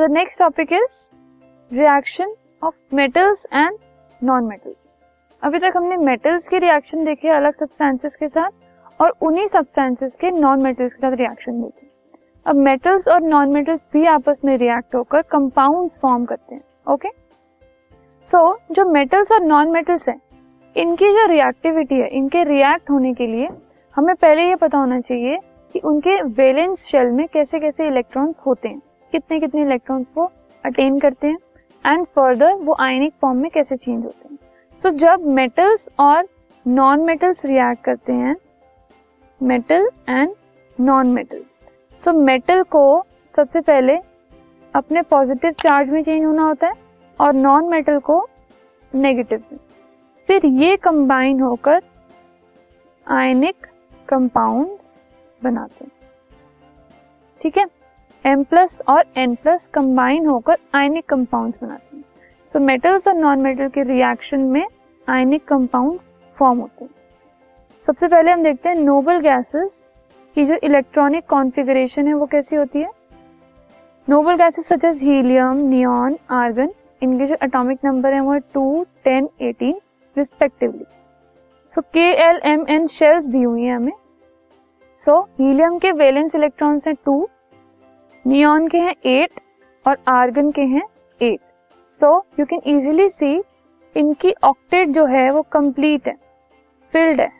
Now the next topic is reaction of metals and non metals अभी तक हमने metals के रिएक्शन देखे अलग सब्सटेंसेस के साथ और उन्हीं सब्सटेंसेस के नॉन मेटल्स के साथ रिएक्शन देखे। अब मेटल्स और नॉन मेटल्स भी आपस में रिएक्ट होकर कंपाउंड्स फॉर्म करते हैं ओके सो so, जो मेटल्स और नॉन मेटल्स हैं इनकी जो रिएक्टिविटी है इनके रिएक्ट होने के लिए हमें पहले ये पता होना चाहिए कि उनके वैलेंस शेल में कैसे कैसे इलेक्ट्रॉन्स होते हैं। कितने कितने इलेक्ट्रॉन्स वो अटेन करते हैं एंड फर्दर वो आयनिक फॉर्म में कैसे चेंज होते हैं? सो so, जब मेटल्स और नॉन मेटल्स रिएक्ट करते हैं metal and non metal so metal को सबसे पहले अपने पॉजिटिव चार्ज में चेंज होना होता है और नॉन मेटल को नेगेटिव में। फिर ये कंबाइन होकर आयनिक कंपाउंड्स बनाते हैं। ठीक है? एम प्लस और एन प्लस कंबाइन होकर आयनिक कंपाउंड्स बनाते हैं। सो मेटल्स और नॉन मेटल के रिएक्शन में आयनिक कंपाउंड्स फॉर्म होते हैं। सबसे पहले हम देखते हैं नोबल गैसेस की जो इलेक्ट्रॉनिक कॉन्फ़िगरेशन है वो कैसी होती है। Noble gases such as helium neon argon इनके जो एटॉमिक नंबर है वो है two ten eighteen respectively so K L M N shells दी हुई है हमें। सो so, हीलियम के वैलेंस इलेक्ट्रॉन्स हैं टू नियॉन के हैं एट और आर्गन के हैं eight so you can easily see इनकी ऑक्टेट जो है वो कंप्लीट है फिल्ड है.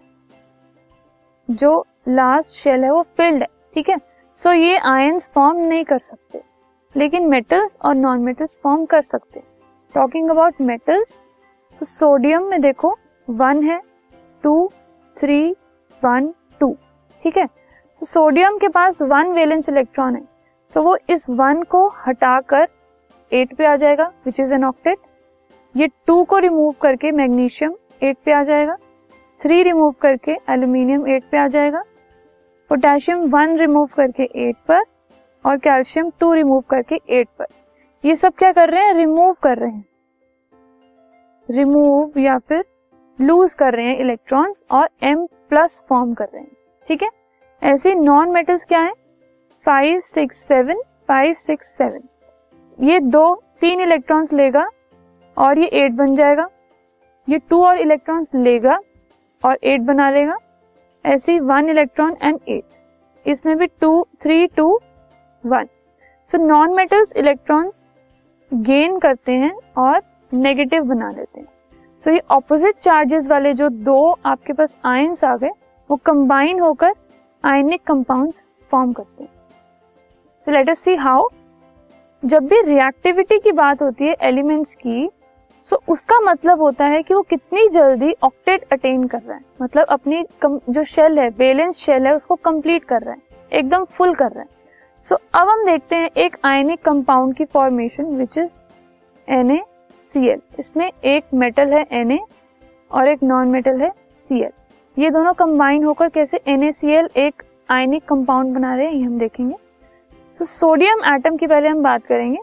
जो लास्ट शेल है वो फिल्ड है, ठीक है? सो ये आयंस फॉर्म नहीं कर सकते, लेकिन मेटल्स और नॉन मेटल्स फॉर्म कर सकते talking about metals so sodium में देखो वन है टू थ्री वन टू ठीक है? सो सोडियम के पास वन वेलेंस इलेक्ट्रॉन है. सो so, वो इस वन को हटाकर एट पे आ जाएगा विच इज़ एन ऑक्टेट ये टू को रिमूव करके मैग्नीशियम एट पे आ जाएगा. थ्री रिमूव करके एल्यूमिनियम एट पे आ जाएगा. पोटेशियम वन रिमूव करके एट पर और कैल्शियम टू रिमूव करके एट पर. ये सब क्या कर रहे हैं? रिमूव कर रहे हैं. रिमूव या फिर लूज कर रहे हैं इलेक्ट्रॉन्स और एम प्लस फॉर्म कर रहे हैं. ठीक है? ऐसे नॉन मेटल्स क्या है? Five six seven five six seven ये दो तीन इलेक्ट्रॉन्स लेगा और ये एट बन जाएगा। ये टू और इलेक्ट्रॉन्स लेगा और एट बना लेगा। ऐसे वन इलेक्ट्रॉन एंड एट इसमें भी two three two one so non metals electrons gain करते हैं और नेगेटिव बना लेते हैं। सो so, ये ऑपोजिट चार्जेस वाले जो दो आपके पास आयंस आ गए वो कंबाइन होकर आयनिक कंपाउंड्स फॉर्म करते हैं। तो लेट अस सी हाउ जब भी रिएक्टिविटी की बात होती है एलिमेंट्स की सो so, उसका मतलब होता है कि वो कितनी जल्दी ऑक्टेट अटेन कर रहा है। मतलब अपनी जो शेल है बैलेंस शेल है उसको कंप्लीट कर रहा है। एकदम फुल कर रहा है। सो so, अब हम देखते हैं एक आयनिक कंपाउंड की फॉर्मेशन विच इज़ एन इसमें एक मेटल है एन और एक नॉन मेटल है सी ये दोनों कंबाइन होकर कैसे एन एक आयनिक कंपाउंड बना रहे हैं ये हम देखेंगे। तो सोडियम एटम की पहले हम बात करेंगे।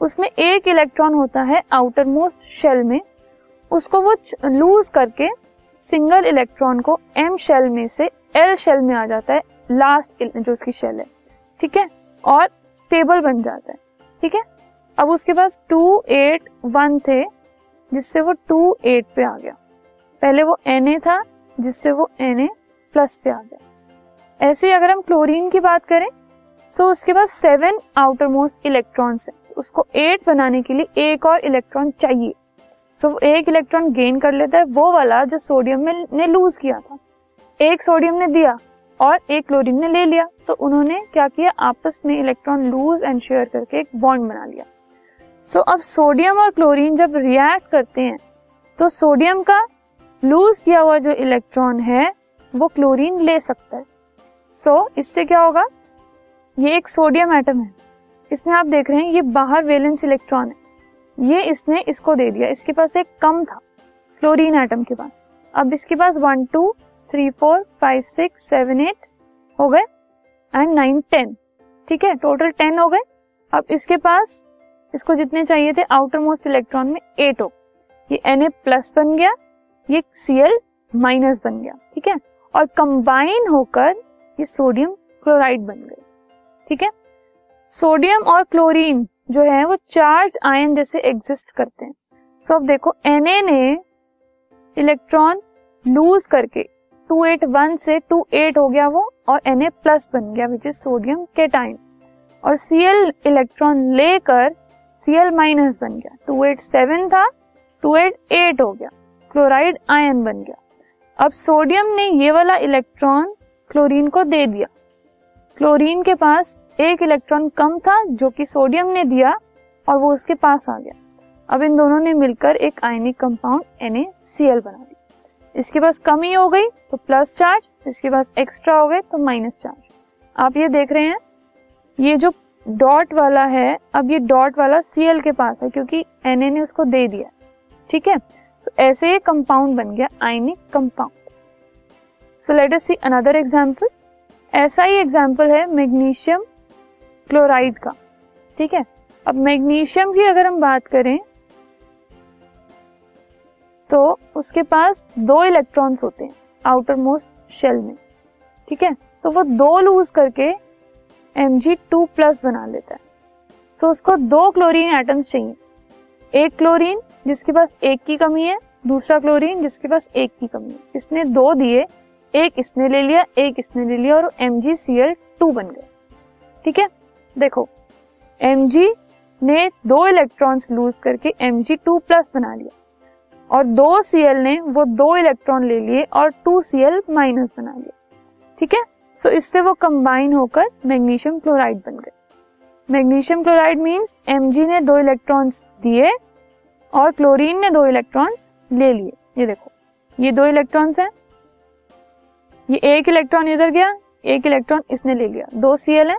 उसमें एक इलेक्ट्रॉन होता है आउटर मोस्ट शेल में। उसको वो लूज करके सिंगल इलेक्ट्रॉन को एम शेल में से एल शेल में आ जाता है लास्ट जो उसकी शेल है। ठीक है? और स्टेबल बन जाता है। ठीक है? अब उसके पास टू एट वन थे, जिससे वो टू एट पे आ गया। पहले वो एन ए था, जिससे वो एन ए प्लस पे आ गया। ऐसे अगर हम क्लोरीन की बात करें सो so उसके पास सेवन आउटर मोस्ट इलेक्ट्रॉन्स है। उसको एट बनाने के लिए एक और इलेक्ट्रॉन चाहिए। सो so, एक इलेक्ट्रॉन गेन कर लेता है। वो वाला जो सोडियम में ने लूज किया था। एक सोडियम ने दिया और एक क्लोरीन ने ले लिया। तो उन्होंने क्या किया? आपस में इलेक्ट्रॉन लूज एंड शेयर करके एक बॉन्ड बना लिया। सो so, अब सोडियम और क्लोरीन जब रिएक्ट करते हैं तो सोडियम का लूज किया हुआ जो इलेक्ट्रॉन है वो क्लोरीन ले सकता है। सो so, इससे क्या होगा? ये एक सोडियम एटम है। इसमें आप देख रहे हैं, ये बाहर वेलेंस इलेक्ट्रॉन है। ये इसने इसको दे दिया। इसके पास एक कम था क्लोरीन एटम के पास। अब इसके पास one two three four five six seven eight हो गए एंड नाइन टेन ठीक है? टोटल टेन हो गए। अब इसके पास, इसको जितने चाहिए थे आउटर मोस्ट इलेक्ट्रॉन में एट हो। ये एन प्लस बन गया, ये सी एल माइनस बन गया। ठीक है? और कंबाइन होकर ये सोडियम क्लोराइड बन गए ठीक है? सोडियम और क्लोरीन जो है, वो चार्ज आयन जैसे एग्जिस्ट करते हैं। सो अब देखो, Na ने इलेक्ट्रॉन लूज करके 281 से 28 हो गया वो, और Na प्लस बन गया विच इज़ सोडियम केटाइन और Cl इलेक्ट्रॉन लेकर Cl माइनस बन गया। 287 था 288 हो गया। क्लोराइड आयन बन गया। अब सोडियम ने ये वाला इलेक्ट्रॉन क्लोरीन को दे दिया। क्लोरीन के पास एक इलेक्ट्रॉन कम था जो कि सोडियम ने दिया और वो उसके पास आ गया। अब इन दोनों ने मिलकर एक आयनिक कंपाउंड NaCl बना दिया इसके पास कमी हो गई तो प्लस चार्ज इसके पास एक्स्ट्रा हो गए तो माइनस चार्ज आप ये देख रहे हैं, ये जो डॉट वाला है, अब ये डॉट वाला Cl के पास है क्योंकि Na ने उसको दे दिया। ठीक है? तो ऐसे ये कंपाउंड बन गया ionic compound so let us see another example ऐसा ही एग्ज़ाम्पल है मैग्नीशियम क्लोराइड का ठीक है? अब मैग्नीशियम की अगर हम बात करें तो उसके पास दो इलेक्ट्रॉन्स होते हैं आउटर मोस्ट शेल में ठीक है? तो वो दो लूज करके एम जी टू प्लस बना लेता है। सो so, उसको दो क्लोरीन एटम्स चाहिए। एक क्लोरीन जिसके पास एक की कमी है दूसरा क्लोरीन जिसके पास एक की कमी है। इसने दो दिए एक इसने ले लिया, एक इसने ले लिया और M G C L two बन गए। ठीक है? देखो एम जी ने दो इलेक्ट्रॉन्स लूज करके एम जी टू प्लस बना लिया और दो सीएल ने वो दो इलेक्ट्रॉन ले लिए और टू सी एल माइनस बना लिया। ठीक है? सो इससे वो कंबाइन होकर मैग्नीशियम क्लोराइड बन गए। मैग्नीशियम क्लोराइड मींस एमजी ने दो इलेक्ट्रॉन्स दिए और क्लोरीन ने दो इलेक्ट्रॉन्स ले लिए। ये देखो, ये दो इलेक्ट्रॉन्स हैं ये एक इलेक्ट्रॉन इधर गया, एक इलेक्ट्रॉन इसने ले लिया। दो सीएल है,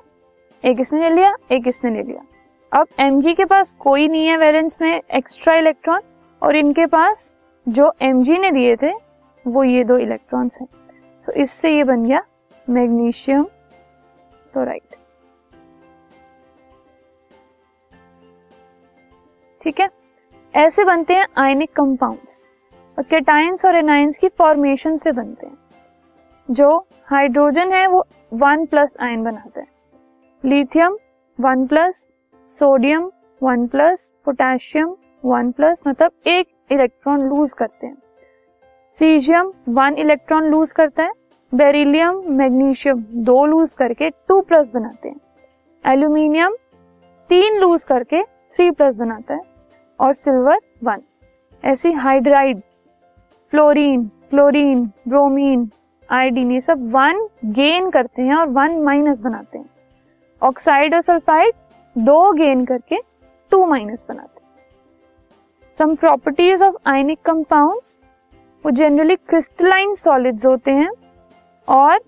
एक इसने ले लिया, एक इसने ले लिया। अब एम के पास कोई नहीं है वैलेंस में एक्स्ट्रा इलेक्ट्रॉन और इनके पास जो एम जी ने दिए थे, वो ये दो इलेक्ट्रॉन्स हैं। सो इससे ये बन गया मैग्नीशियम क्लोराइड ठीक है? ऐसे बनते हैं आयनिक कंपाउंड्स और केटाइंस और एनाइंस की फॉर्मेशन से बनते हैं। जो हाइड्रोजन है, वो वन प्लस आयन बनाता है। Lithium one plus sodium one plus potassium one plus मतलब एक इलेक्ट्रॉन लूज करते हैं। सीजियम वन इलेक्ट्रॉन लूज करता है। बेरिलियम मैग्नीशियम दो लूज करके टू प्लस बनाते हैं। एल्यूमिनियम तीन लूज करके थ्री प्लस बनाता है। और सिल्वर वन ऐसी hydride fluorine chlorine bromine iodine ये सब वन गेन करते हैं और वन माइनस बनाते हैं। ऑक्साइड और सल्फाइड दो गेन करके टू माइनस बनाते हैं। Some properties of ionic compounds वो जनरली क्रिस्टलाइन सॉलिड्स होते हैं और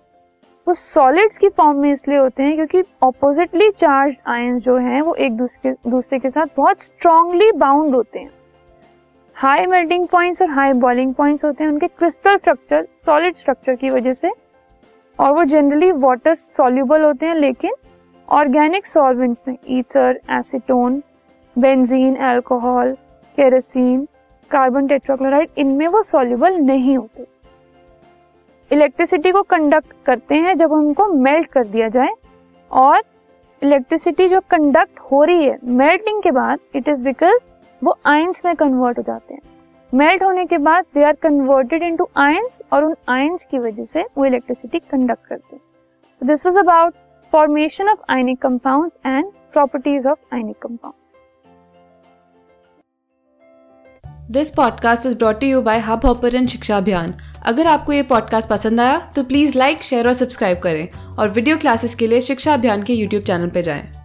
वो सॉलिड्स की फॉर्म में इसलिए होते हैं क्योंकि ऑपोजिटली चार्ज आयन जो हैं, वो एक दूसरे दूसरे के साथ बहुत स्ट्रांगली बाउंड होते हैं। हाई मेल्टिंग पॉइंट्स और हाई बॉइलिंग पॉइंट्स होते हैं, उनके क्रिस्टल स्ट्रक्चर सॉलिड स्ट्रक्चर की वजह से। और वो जनरली वाटर सॉल्युबल होते हैं, लेकिन ऑर्गेनिक सॉल्वेंट्स में ether acetone benzene alcohol kerosene carbon tetrachloride इनमें वो सॉल्युबल नहीं होते। इलेक्ट्रिसिटी को कंडक्ट करते हैं जब उनको मेल्ट कर दिया जाए, और इलेक्ट्रिसिटी जो कंडक्ट हो रही है मेल्टिंग के बाद इट इज़ बिकॉज़ वो आयंस में कन्वर्ट हो जाते हैं। मेल्ट होने के बाद they are converted into ions और उन आयंस की वजह से वो इलेक्ट्रिसिटी कंडक्ट करते हैं। So this was about formation of ionic compounds and properties of ionic compounds this podcast is brought you by Hubhopper Shiksha Abhiyan अगर आपको ये पॉडकास्ट पसंद आया तो प्लीज़ लाइक शेयर और सब्सक्राइब करें। और वीडियो क्लासेस के लिए शिक्षा अभियान के यूट्यूब चैनल पर जाएँ।